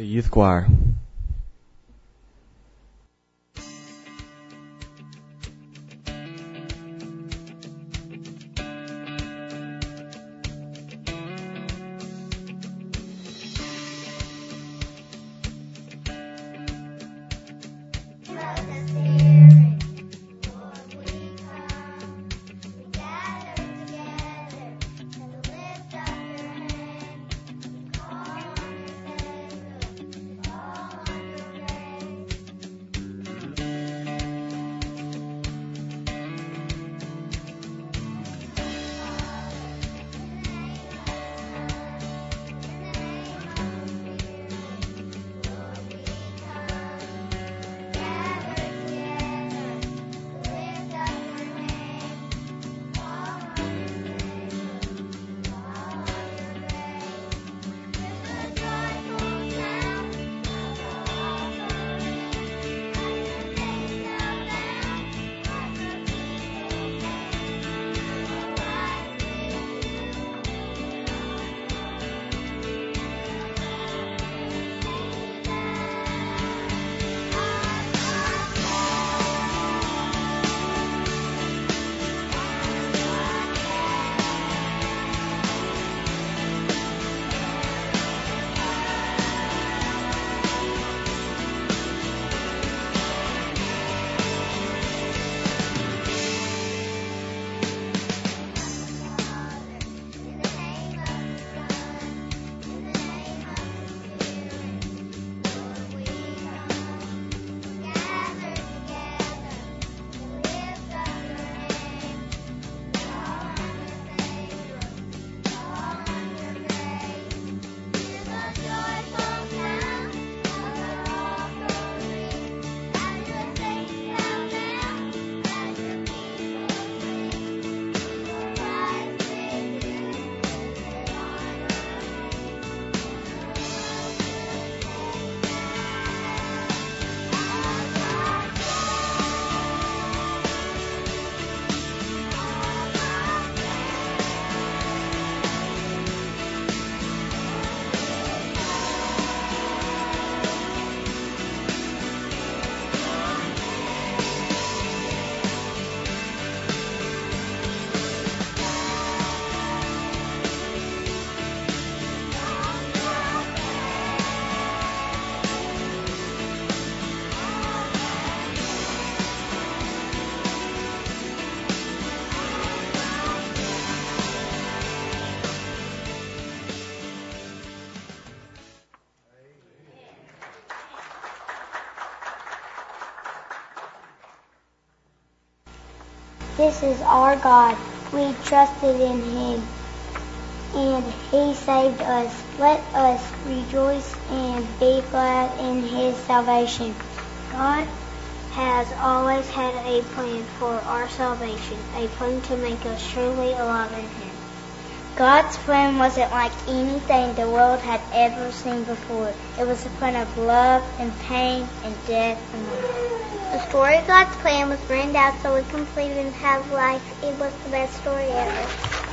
the youth choir. This is our God. We trusted in Him and He saved us. Let us rejoice and be glad in His salvation. God has always had a plan for our salvation, a plan to make us truly alive in Him. God's plan wasn't like anything the world had ever seen before. It was a plan of love and pain and death and life. The story of God's plan was written down so we believe and have life. It was the best story ever.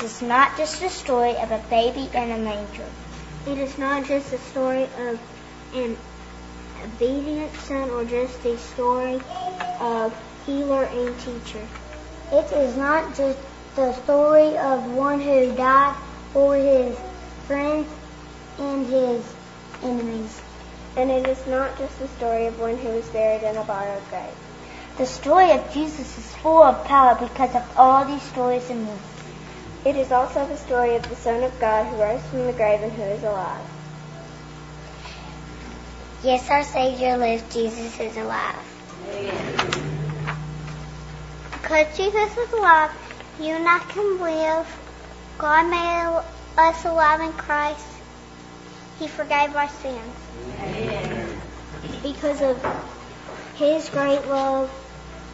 Of Jesus is not just a story of a baby in a manger. It is not just a story of an obedient son or just a story of healer and teacher. It is not just the story of one who died for his friends and his enemies. And it is not just the story of one who was buried in a borrowed grave. The story of Jesus is full of power because of all these stories and more. It is also the story of the Son of God who rose from the grave and who is alive. Yes, our Savior lives. Jesus is alive. Because Jesus is alive, you and I can live. God made us alive in Christ. He forgave our sins. Because of His great love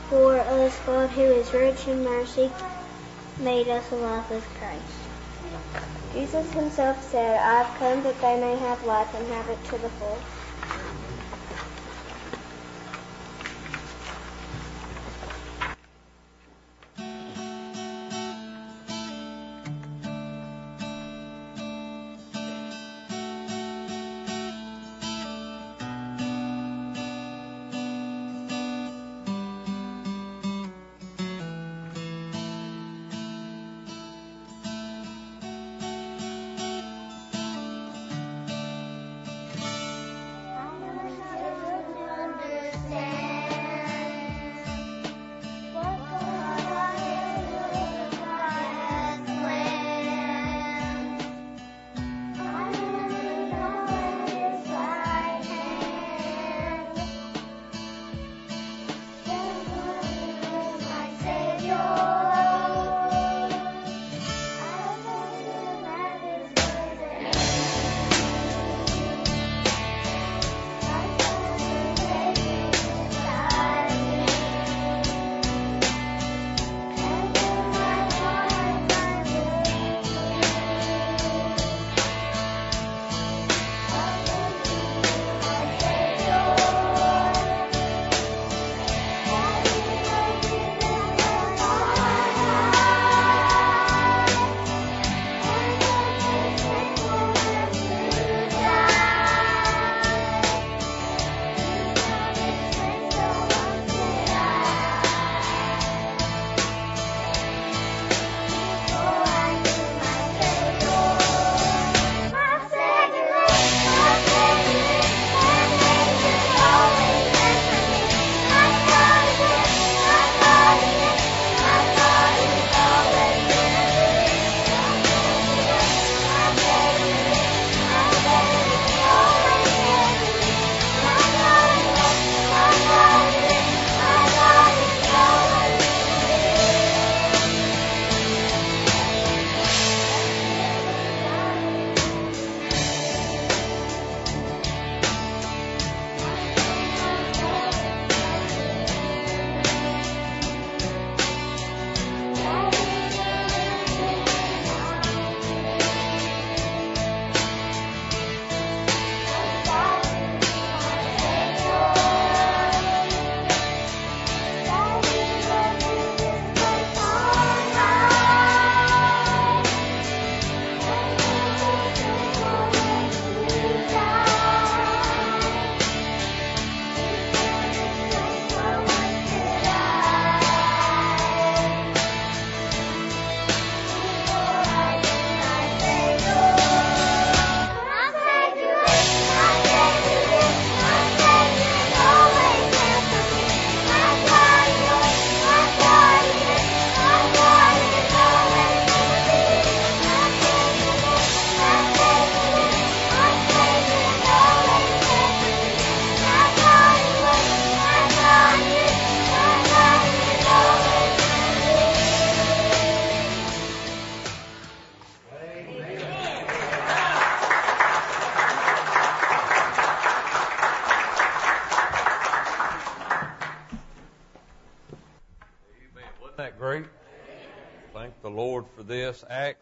for us, God, who is rich in mercy, made us alive with Christ. Jesus himself said, I have come that they may have life and have it to the full.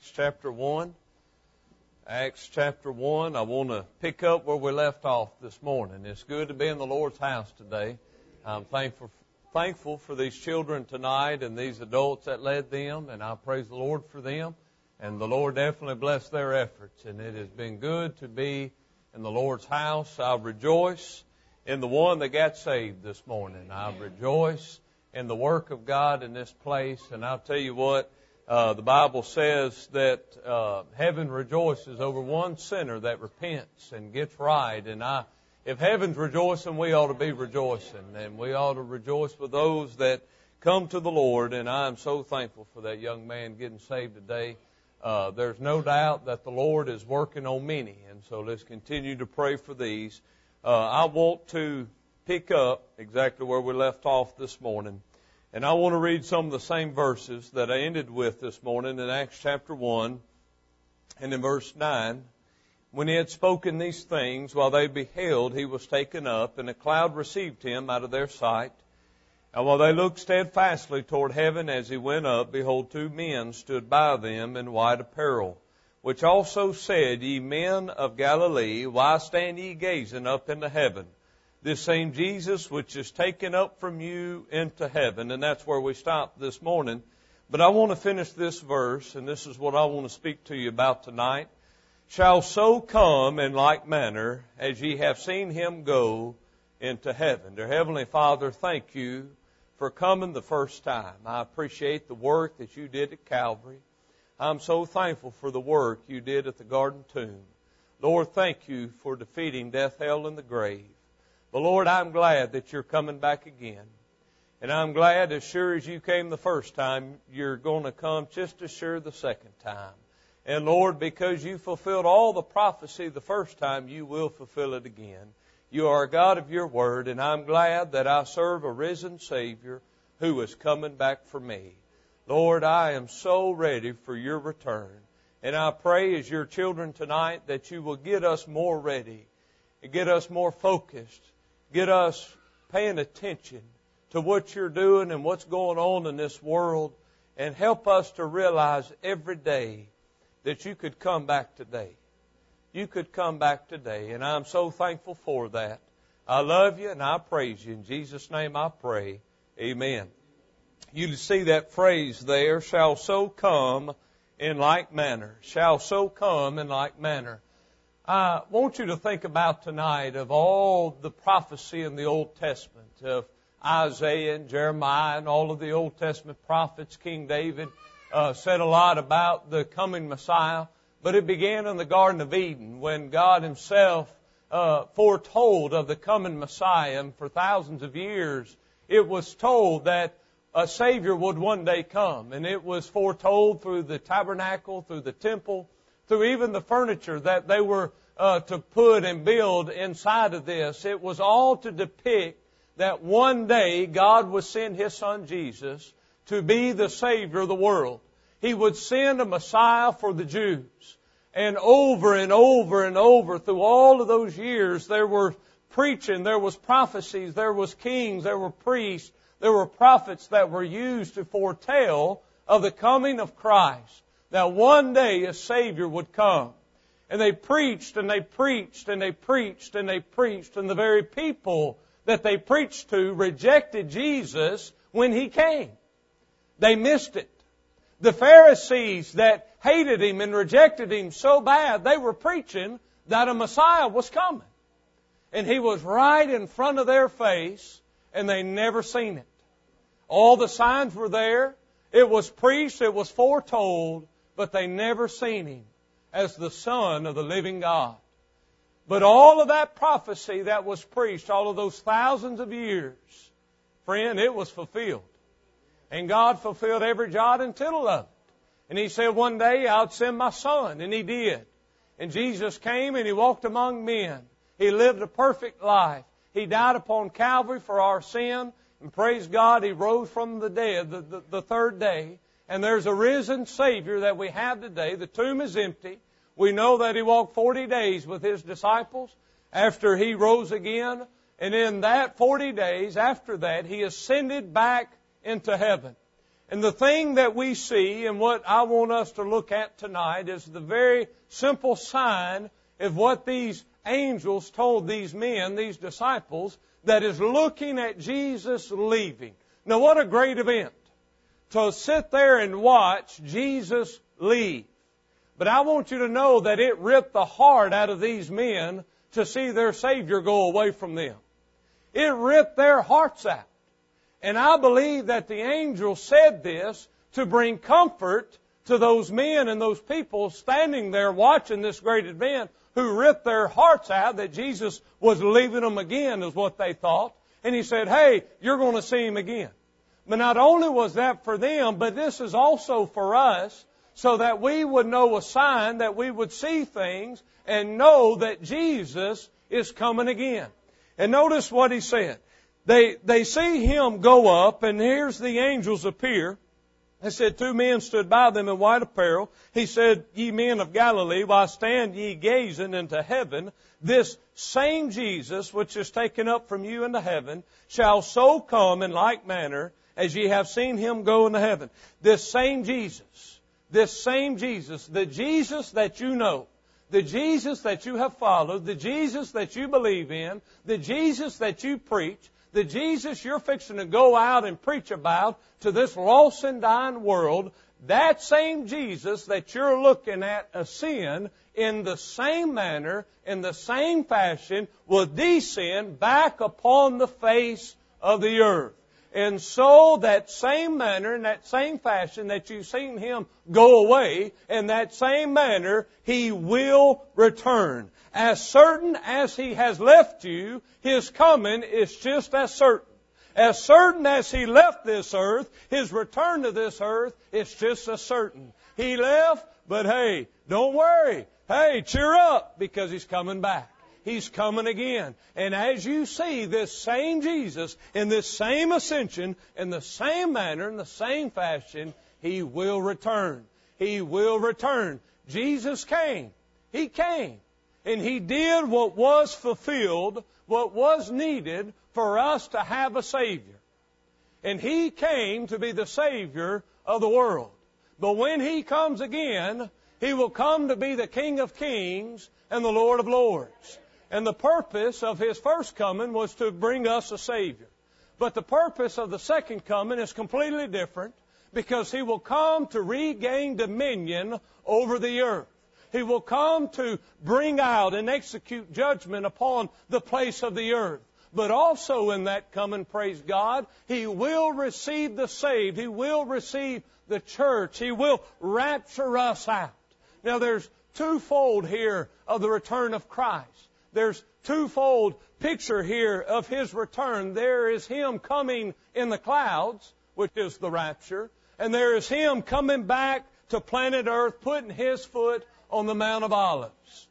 Acts chapter 1. Acts chapter 1. I want to pick up where we left off this morning. It's good to be in the Lord's house today. I'm thankful, thankful for these children tonight and these adults that led them, and I praise the Lord for them. And the Lord definitely blessed their efforts, and it has been good to be in the Lord's house. I rejoice in the one that got saved this morning. I rejoice in the work of God in this place, and I'll tell you what, uh, the Bible says that uh, heaven rejoices over one sinner that repents and gets right. And I, if heaven's rejoicing, we ought to be rejoicing, and we ought to rejoice with those that come to the Lord. And I am so thankful for that young man getting saved today. Uh, there's no doubt that the Lord is working on many, and so let's continue to pray for these. Uh, I want to pick up exactly where we left off this morning. And I want to read some of the same verses that I ended with this morning in Acts chapter 1 and in verse 9. When he had spoken these things, while they beheld, he was taken up, and a cloud received him out of their sight. And while they looked steadfastly toward heaven as he went up, behold, two men stood by them in white apparel, which also said, Ye men of Galilee, why stand ye gazing up into heaven? This same Jesus which is taken up from you into heaven. And that's where we stopped this morning. But I want to finish this verse, and this is what I want to speak to you about tonight. Shall so come in like manner as ye have seen him go into heaven. Dear Heavenly Father, thank you for coming the first time. I appreciate the work that you did at Calvary. I'm so thankful for the work you did at the garden tomb. Lord, thank you for defeating death, hell, and the grave. But Lord, I'm glad that you're coming back again. And I'm glad as sure as you came the first time, you're going to come just as sure the second time. And Lord, because you fulfilled all the prophecy the first time, you will fulfill it again. You are a God of your word, and I'm glad that I serve a risen Savior who is coming back for me. Lord, I am so ready for your return. And I pray as your children tonight that you will get us more ready, and get us more focused, get us paying attention to what you're doing and what's going on in this world and help us to realize every day that you could come back today. You could come back today, and I'm so thankful for that. I love you and I praise you. In Jesus' name I pray. Amen. You see that phrase there, shall so come in like manner. Shall so come in like manner. I want you to think about tonight of all the prophecy in the Old Testament of Isaiah and Jeremiah and all of the Old Testament prophets. King David uh, said a lot about the coming Messiah, but it began in the Garden of Eden when God Himself uh, foretold of the coming Messiah, and for thousands of years it was told that a Savior would one day come, and it was foretold through the tabernacle, through the temple, through even the furniture that they were uh, to put and build inside of this. It was all to depict that one day God would send His Son Jesus to be the Savior of the world. He would send a Messiah for the Jews. And over and over and over through all of those years, there were preaching, there was prophecies, there was kings, there were priests, there were prophets that were used to foretell of the coming of Christ that one day a Savior would come. And they preached and they preached and they preached and they preached, and the very people that they preached to rejected Jesus when He came. They missed it. The Pharisees that hated Him and rejected Him so bad, they were preaching that a Messiah was coming. And He was right in front of their face, and they never seen it. All the signs were there. It was preached, it was foretold, but they never seen him as the Son of the living God. But all of that prophecy that was preached, all of those thousands of years, friend, it was fulfilled. And God fulfilled every jot and tittle of it. And He said, one day I'll send my Son. And He did. And Jesus came and He walked among men. He lived a perfect life. He died upon Calvary for our sin. And praise God, He rose from the dead the, the, the third day. And there's a risen Savior that we have today. The tomb is empty. We know that He walked 40 days with His disciples after He rose again. And in that 40 days, after that, He ascended back into heaven. And the thing that we see and what I want us to look at tonight is the very simple sign of what these angels told these men, these disciples, that is looking at Jesus leaving Now what a great event to sit there and watch Jesus leave. But I want you to know that it ripped the heart out of these men to see their Savior go away from them. It ripped their hearts out. And I believe that the angel said this to bring comfort to those men and those people standing there watching this great event who ripped their hearts out that Jesus was leaving them again is what they thought. And he said, hey, you're going to see him again. But not only was that for them, but this is also for us so that we would know a sign that we would see things and know that Jesus is coming again. And notice what he said. They, they see him go up and here's the angels appear. He said, two men stood by them in white apparel. He said, ye men of Galilee, why stand ye gazing into heaven? This same Jesus, which is taken up from you into heaven, shall so come in like manner as ye have seen him go into heaven. This same Jesus, this same Jesus, the Jesus that you know, the Jesus that you have followed, the Jesus that you believe in, the Jesus that you preach, the Jesus you're fixing to go out and preach about to this lost and dying world, that same Jesus that you're looking at ascend in the same manner, in the same fashion, will descend back upon the face of the earth. And so that same manner, in that same fashion that you've seen him go away, in that same manner, he will return. As certain as he has left you, his coming is just as certain. As certain as he left this earth, his return to this earth is just as certain. He left, but hey, don't worry. Hey, cheer up because he's coming back. He's coming again. And as you see this same Jesus in this same ascension, in the same manner, in the same fashion, He will return. He will return. Jesus came. He came. And He did what was fulfilled, what was needed for us to have a Savior. And He came to be the Savior of the world. But when He comes again, He will come to be the King of Kings and the Lord of Lords. And the purpose of his first coming was to bring us a Savior. But the purpose of the second coming is completely different because he will come to regain dominion over the earth. He will come to bring out and execute judgment upon the place of the earth. But also in that coming, praise God, He will receive the saved. He will receive the church. He will rapture us out. Now there's twofold here of the return of Christ there's twofold picture here of his return. There is him coming in the clouds, which is the rapture, and there is him coming back to planet Earth, putting his foot on the Mount of Olives.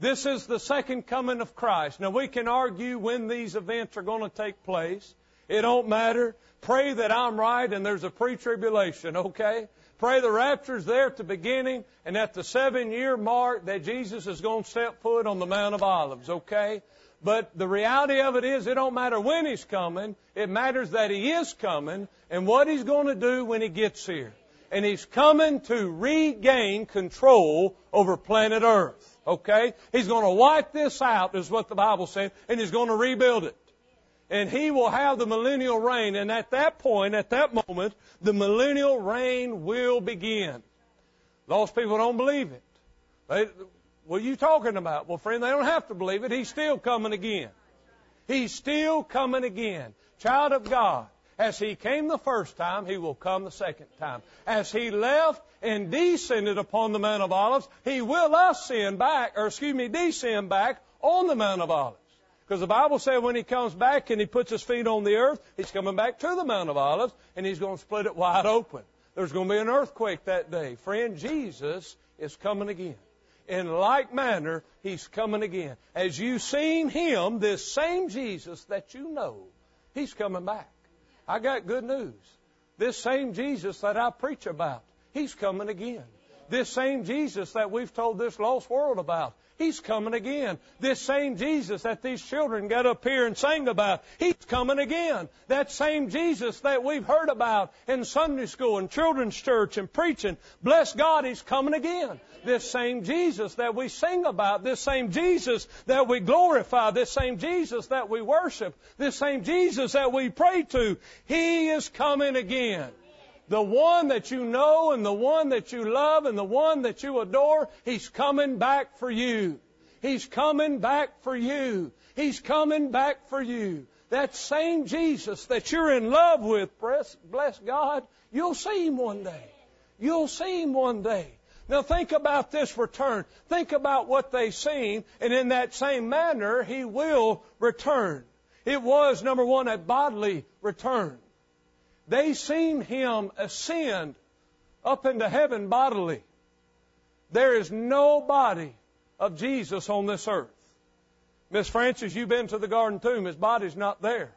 This is the second coming of Christ. Now we can argue when these events are going to take place. It don't matter. Pray that I'm right and there's a pre-tribulation, okay? Pray the rapture's there at the beginning and at the seven year mark that Jesus is going to step foot on the Mount of Olives, okay? But the reality of it is, it don't matter when He's coming. It matters that He is coming and what He's going to do when He gets here. And He's coming to regain control over planet Earth. Okay? He's going to wipe this out, is what the Bible says, and He's going to rebuild it and he will have the millennial reign. And at that point, at that moment, the millennial reign will begin. Lost people don't believe it. They, what are you talking about? Well, friend, they don't have to believe it. He's still coming again. He's still coming again. Child of God, as he came the first time, he will come the second time. As he left and descended upon the Mount of Olives, he will ascend back, or excuse me, descend back on the Mount of Olives. Because the Bible says when he comes back and he puts his feet on the earth, he's coming back to the Mount of Olives and he's going to split it wide open. There's going to be an earthquake that day. Friend, Jesus is coming again. In like manner, he's coming again. As you've seen him, this same Jesus that you know, he's coming back. I got good news. This same Jesus that I preach about, he's coming again. This same Jesus that we've told this lost world about, He's coming again. This same Jesus that these children got up here and sang about, He's coming again. That same Jesus that we've heard about in Sunday school and children's church and preaching, bless God, He's coming again. This same Jesus that we sing about, this same Jesus that we glorify, this same Jesus that we worship, this same Jesus that we pray to, He is coming again. The one that you know and the one that you love and the one that you adore, He's coming back for you. He's coming back for you. He's coming back for you. That same Jesus that you're in love with, bless God, you'll see Him one day. You'll see Him one day. Now think about this return. Think about what they've seen, and in that same manner, He will return. It was, number one, a bodily return. They seen him ascend up into heaven bodily. There is no body of Jesus on this earth. Miss Francis, you've been to the garden tomb. His body's not there.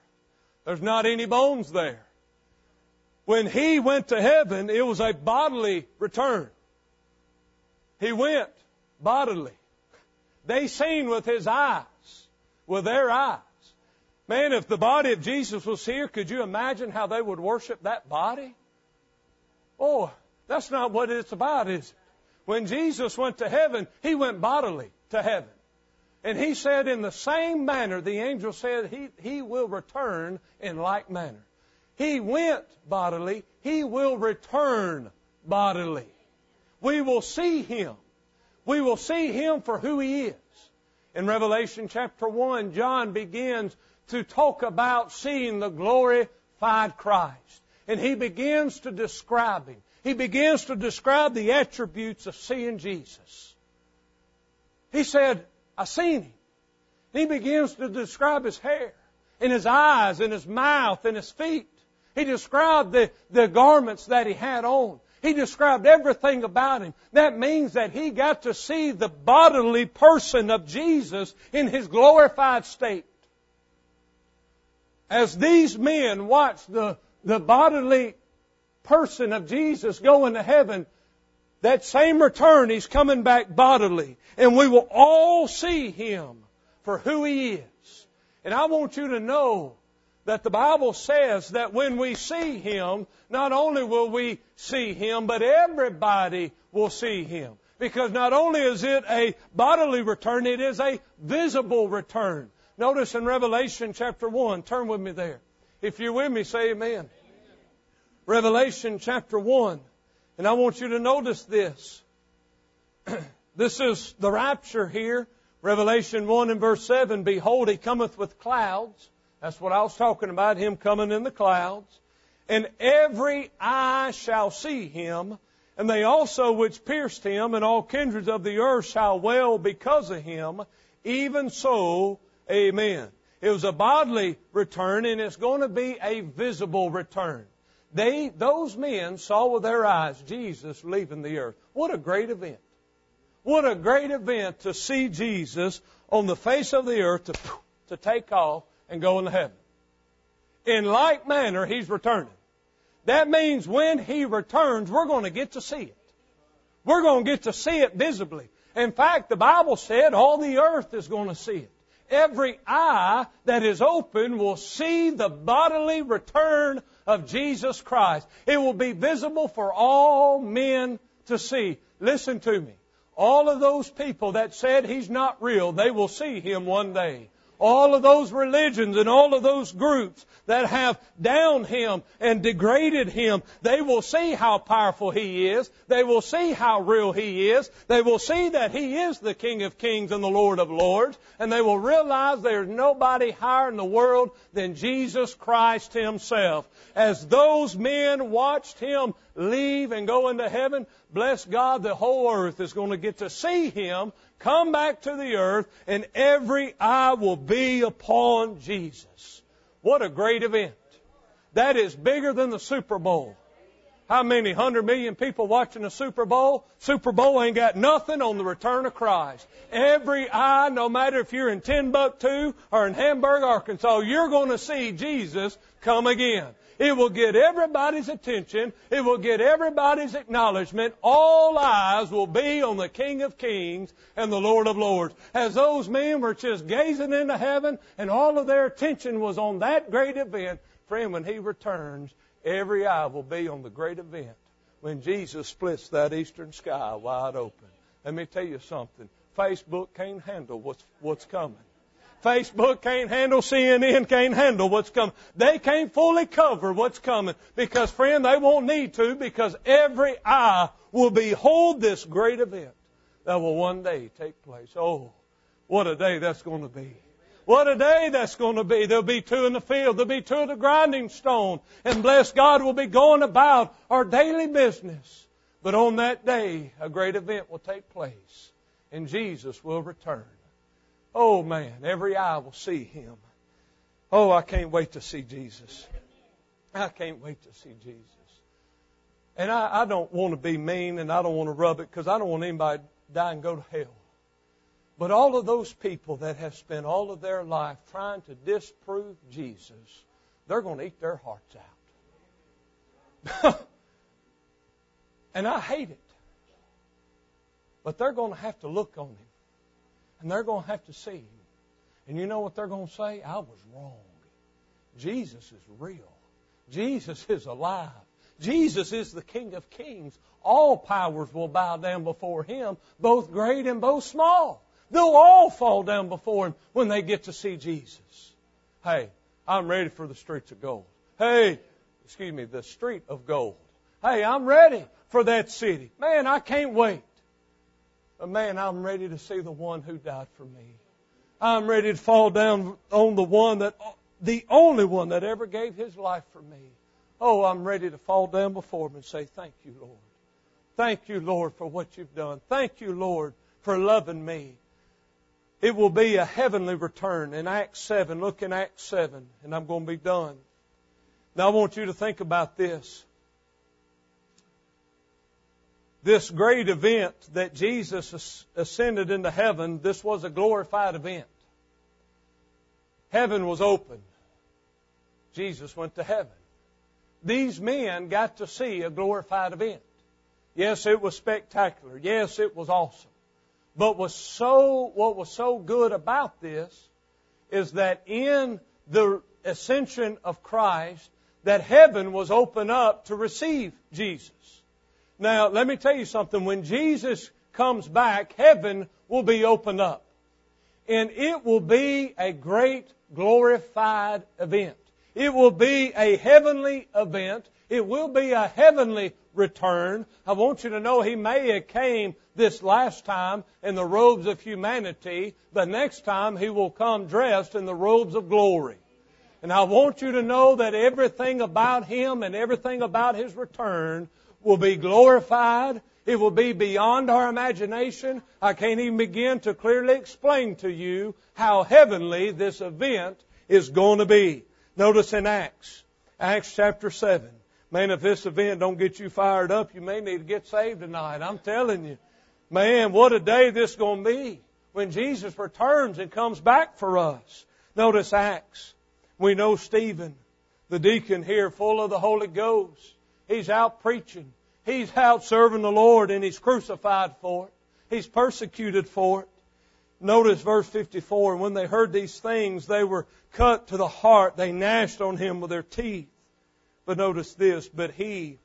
There's not any bones there. When he went to heaven, it was a bodily return. He went bodily. They seen with his eyes, with their eyes. Man, if the body of Jesus was here, could you imagine how they would worship that body? Oh, that's not what it's about, is it? When Jesus went to heaven, he went bodily to heaven. And he said, in the same manner, the angel said, he, he will return in like manner. He went bodily, he will return bodily. We will see him. We will see him for who he is. In Revelation chapter 1, John begins to talk about seeing the glorified Christ. And he begins to describe him. He begins to describe the attributes of seeing Jesus. He said, I seen him. He begins to describe his hair and his eyes and his mouth and his feet. He described the, the garments that he had on. He described everything about him. That means that he got to see the bodily person of Jesus in his glorified state as these men watched the, the bodily person of Jesus go into heaven, that same return, He's coming back bodily. And we will all see Him for who He is. And I want you to know that the Bible says that when we see Him, not only will we see Him, but everybody will see Him. Because not only is it a bodily return, it is a visible return. Notice in Revelation chapter 1, turn with me there. If you're with me, say amen. amen. Revelation chapter 1. And I want you to notice this. this is the rapture here. Revelation 1 and verse 7. Behold, he cometh with clouds. That's what I was talking about, him coming in the clouds. And every eye shall see him, and they also which pierced him, and all kindreds of the earth shall wail because of him. Even so Amen. It was a bodily return and it's going to be a visible return. They, those men saw with their eyes Jesus leaving the earth. What a great event. What a great event to see Jesus on the face of the earth to, to take off and go into heaven. In like manner, He's returning. That means when He returns, we're going to get to see it. We're going to get to see it visibly. In fact, the Bible said all the earth is going to see it every eye that is open will see the bodily return of Jesus Christ. It will be visible for all men to see. Listen to me. All of those people that said He's not real, they will see Him one day all of those religions and all of those groups that have downed him and degraded him, they will see how powerful he is. They will see how real he is. They will see that he is the King of kings and the Lord of lords. And they will realize there's nobody higher in the world than Jesus Christ himself. As those men watched him leave and go into heaven, bless God, the whole earth is going to get to see him come back to the earth, and every eye will be upon Jesus. What a great event. That is bigger than the Super Bowl. How many hundred million people watching the Super Bowl? Super Bowl ain't got nothing on the return of Christ. Every eye, no matter if you're in Timbuktu or in Hamburg, Arkansas, you're going to see Jesus come again. It will get everybody's attention. It will get everybody's acknowledgement. All eyes will be on the King of Kings and the Lord of Lords. As those men were just gazing into heaven and all of their attention was on that great event, friend, when He returns, every eye will be on the great event when Jesus splits that eastern sky wide open. Let me tell you something. Facebook can't handle what's, what's coming. Facebook can't handle, CNN can't handle what's coming. They can't fully cover what's coming because, friend, they won't need to because every eye will behold this great event that will one day take place. Oh, what a day that's going to be. What a day that's going to be. There'll be two in the field. There'll be two at the grinding stone. And bless God, we'll be going about our daily business. But on that day, a great event will take place and Jesus will return. Oh man, every eye will see him. Oh, I can't wait to see Jesus. I can't wait to see Jesus. And I, I don't want to be mean and I don't want to rub it because I don't want anybody to die and go to hell. But all of those people that have spent all of their life trying to disprove Jesus, they're going to eat their hearts out. and I hate it. But they're going to have to look on him. And they're going to have to see him. And you know what they're going to say? I was wrong. Jesus is real. Jesus is alive. Jesus is the King of Kings. All powers will bow down before him, both great and both small. They'll all fall down before him when they get to see Jesus. Hey, I'm ready for the streets of gold. Hey, excuse me, the street of gold. Hey, I'm ready for that city. Man, I can't wait. But man, I'm ready to see the one who died for me. I'm ready to fall down on the one that, the only one that ever gave his life for me. Oh, I'm ready to fall down before him and say, Thank you, Lord. Thank you, Lord, for what you've done. Thank you, Lord, for loving me. It will be a heavenly return in Acts 7. Look in Acts 7, and I'm going to be done. Now I want you to think about this this great event that Jesus ascended into heaven, this was a glorified event. Heaven was open. Jesus went to heaven. These men got to see a glorified event. Yes, it was spectacular. Yes, it was awesome. But was so, what was so good about this is that in the ascension of Christ, that heaven was open up to receive Jesus. Now, let me tell you something. When Jesus comes back, heaven will be opened up. And it will be a great glorified event. It will be a heavenly event. It will be a heavenly return. I want you to know he may have came this last time in the robes of humanity, The next time he will come dressed in the robes of glory. And I want you to know that everything about him and everything about his return will be glorified. It will be beyond our imagination. I can't even begin to clearly explain to you how heavenly this event is going to be. Notice in Acts, Acts chapter 7. Man, if this event don't get you fired up, you may need to get saved tonight. I'm telling you. Man, what a day this is going to be when Jesus returns and comes back for us. Notice Acts. We know Stephen, the deacon here, full of the Holy Ghost. He's out preaching. He's out serving the Lord and he's crucified for it. He's persecuted for it. Notice verse 54. And when they heard these things, they were cut to the heart. They gnashed on him with their teeth. But notice this. But he,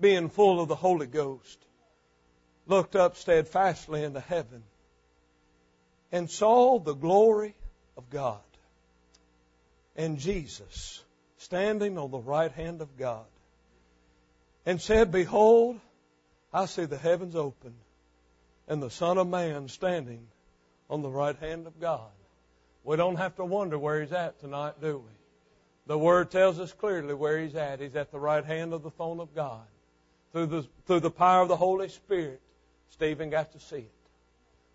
being full of the Holy Ghost, looked up steadfastly into heaven and saw the glory of God and Jesus standing on the right hand of God and said, Behold, I see the heavens open and the Son of Man standing on the right hand of God. We don't have to wonder where He's at tonight, do we? The Word tells us clearly where He's at. He's at the right hand of the throne of God. Through the, through the power of the Holy Spirit, Stephen got to see it.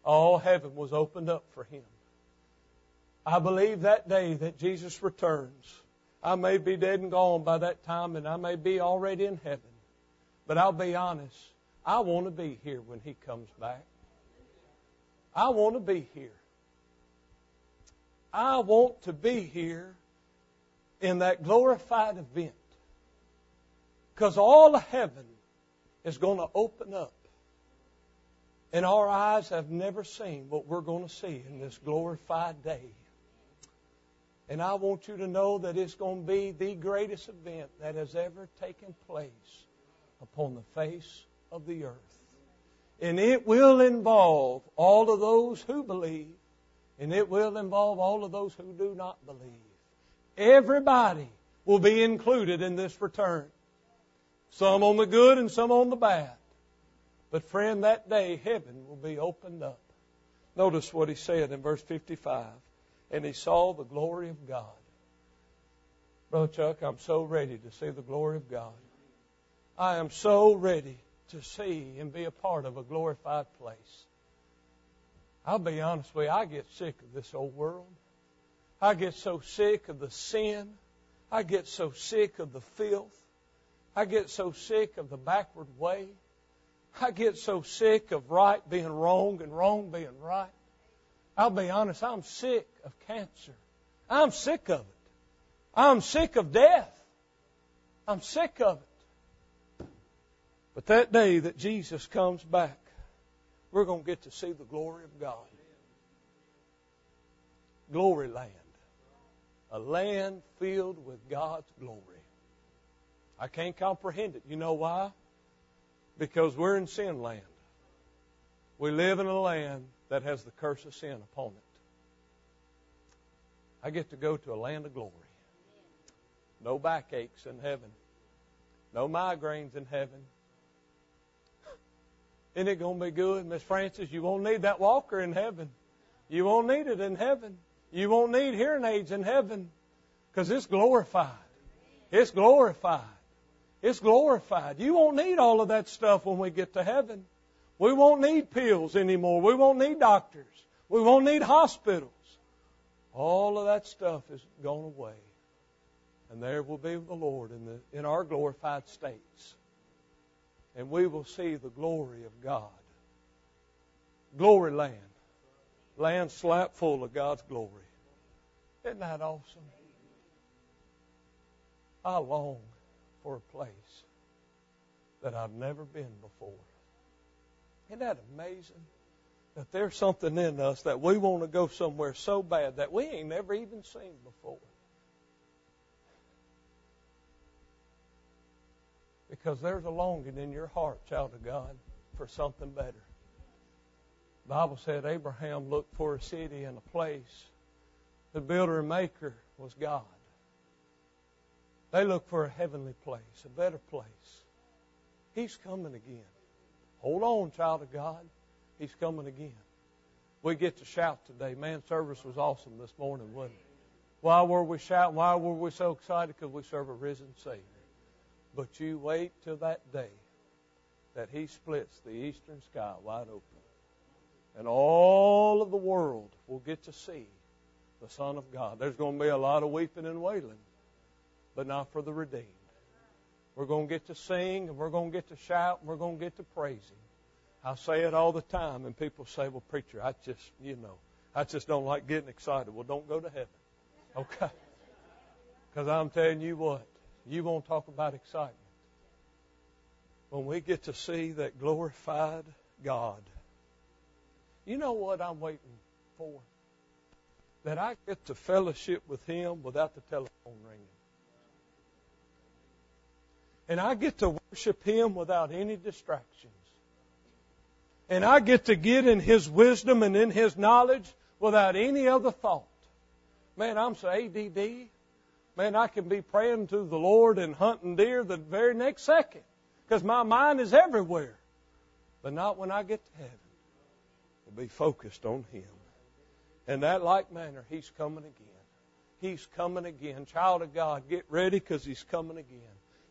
All heaven was opened up for him. I believe that day that Jesus returns, I may be dead and gone by that time, and I may be already in heaven. But I'll be honest, I want to be here when He comes back. I want to be here. I want to be here in that glorified event. Because all of heaven is going to open up. And our eyes have never seen what we're going to see in this glorified day. And I want you to know that it's going to be the greatest event that has ever taken place upon the face of the earth. And it will involve all of those who believe, and it will involve all of those who do not believe. Everybody will be included in this return. Some on the good and some on the bad. But friend, that day heaven will be opened up. Notice what he said in verse 55 and he saw the glory of God. Brother Chuck, I'm so ready to see the glory of God. I am so ready to see and be a part of a glorified place. I'll be honest with you, I get sick of this old world. I get so sick of the sin. I get so sick of the filth. I get so sick of the backward way. I get so sick of right being wrong and wrong being right. I'll be honest, I'm sick of cancer. I'm sick of it. I'm sick of death. I'm sick of it. But that day that Jesus comes back, we're going to get to see the glory of God. Glory land. A land filled with God's glory. I can't comprehend it. You know why? Because we're in sin land. We live in a land that has the curse of sin upon it. I get to go to a land of glory. No backaches in heaven. No migraines in heaven. Isn't it going to be good, Miss Francis? You won't need that walker in heaven. You won't need it in heaven. You won't need hearing aids in heaven because it's glorified. It's glorified. It's glorified. You won't need all of that stuff when we get to heaven. We won't need pills anymore. We won't need doctors. We won't need hospitals. All of that stuff is gone away. And there will be the Lord in, the, in our glorified states. And we will see the glory of God. Glory land. Land slap full of God's glory. Isn't that awesome? I long for a place that I've never been before. Isn't that amazing? That there's something in us that we want to go somewhere so bad that we ain't never even seen before. Because there's a longing in your heart, child of God, for something better. The Bible said Abraham looked for a city and a place. The builder and maker was God. They looked for a heavenly place, a better place. He's coming again. Hold on, child of God. He's coming again. We get to shout today. Man, service was awesome this morning, wasn't it? Why were we shouting? Why were we so excited? Because we serve a risen Savior. But you wait till that day that He splits the eastern sky wide open. And all of the world will get to see the Son of God. There's going to be a lot of weeping and wailing, but not for the redeemed. We're going to get to sing and we're going to get to shout and we're going to get to praise Him. I say it all the time, and people say, Well, preacher, I just, you know, I just don't like getting excited. Well, don't go to heaven. Okay? Because I'm telling you what, you won't talk about excitement. When we get to see that glorified God, you know what I'm waiting for? That I get to fellowship with Him without the telephone ringing. And I get to worship Him without any distractions. And I get to get in His wisdom and in His knowledge without any other thought. Man, I'm so ADD. Man, I can be praying to the Lord and hunting deer the very next second because my mind is everywhere. But not when I get to heaven. I'll be focused on Him. In that like manner, He's coming again. He's coming again. Child of God, get ready because He's coming again.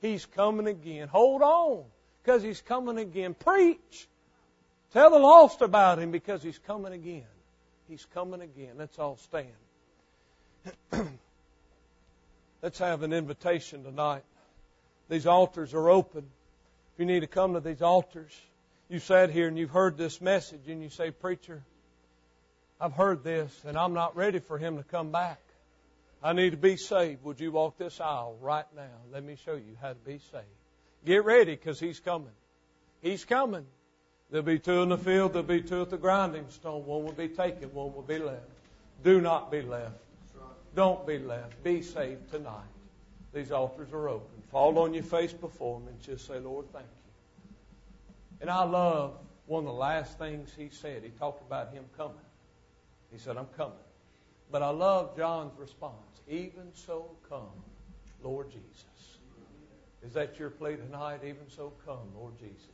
He's coming again. Hold on, because He's coming again. Preach. Tell the lost about Him because He's coming again. He's coming again. Let's all stand. Let's have an invitation tonight. These altars are open. If you need to come to these altars, you sat here and you've heard this message and you say, Preacher, I've heard this and I'm not ready for him to come back. I need to be saved. Would you walk this aisle right now? Let me show you how to be saved. Get ready because He's coming. He's coming. There'll be two in the field, there'll be two at the grinding stone. One will be taken, one will be left. Do not be left. Don't be left. Be saved tonight. These altars are open. Fall on your face before Him and just say, Lord, thank you. And I love one of the last things He said. He talked about Him coming. He said, I'm coming. But I love John's response. Even so, come, Lord Jesus. Is that your plea tonight? Even so, come, Lord Jesus.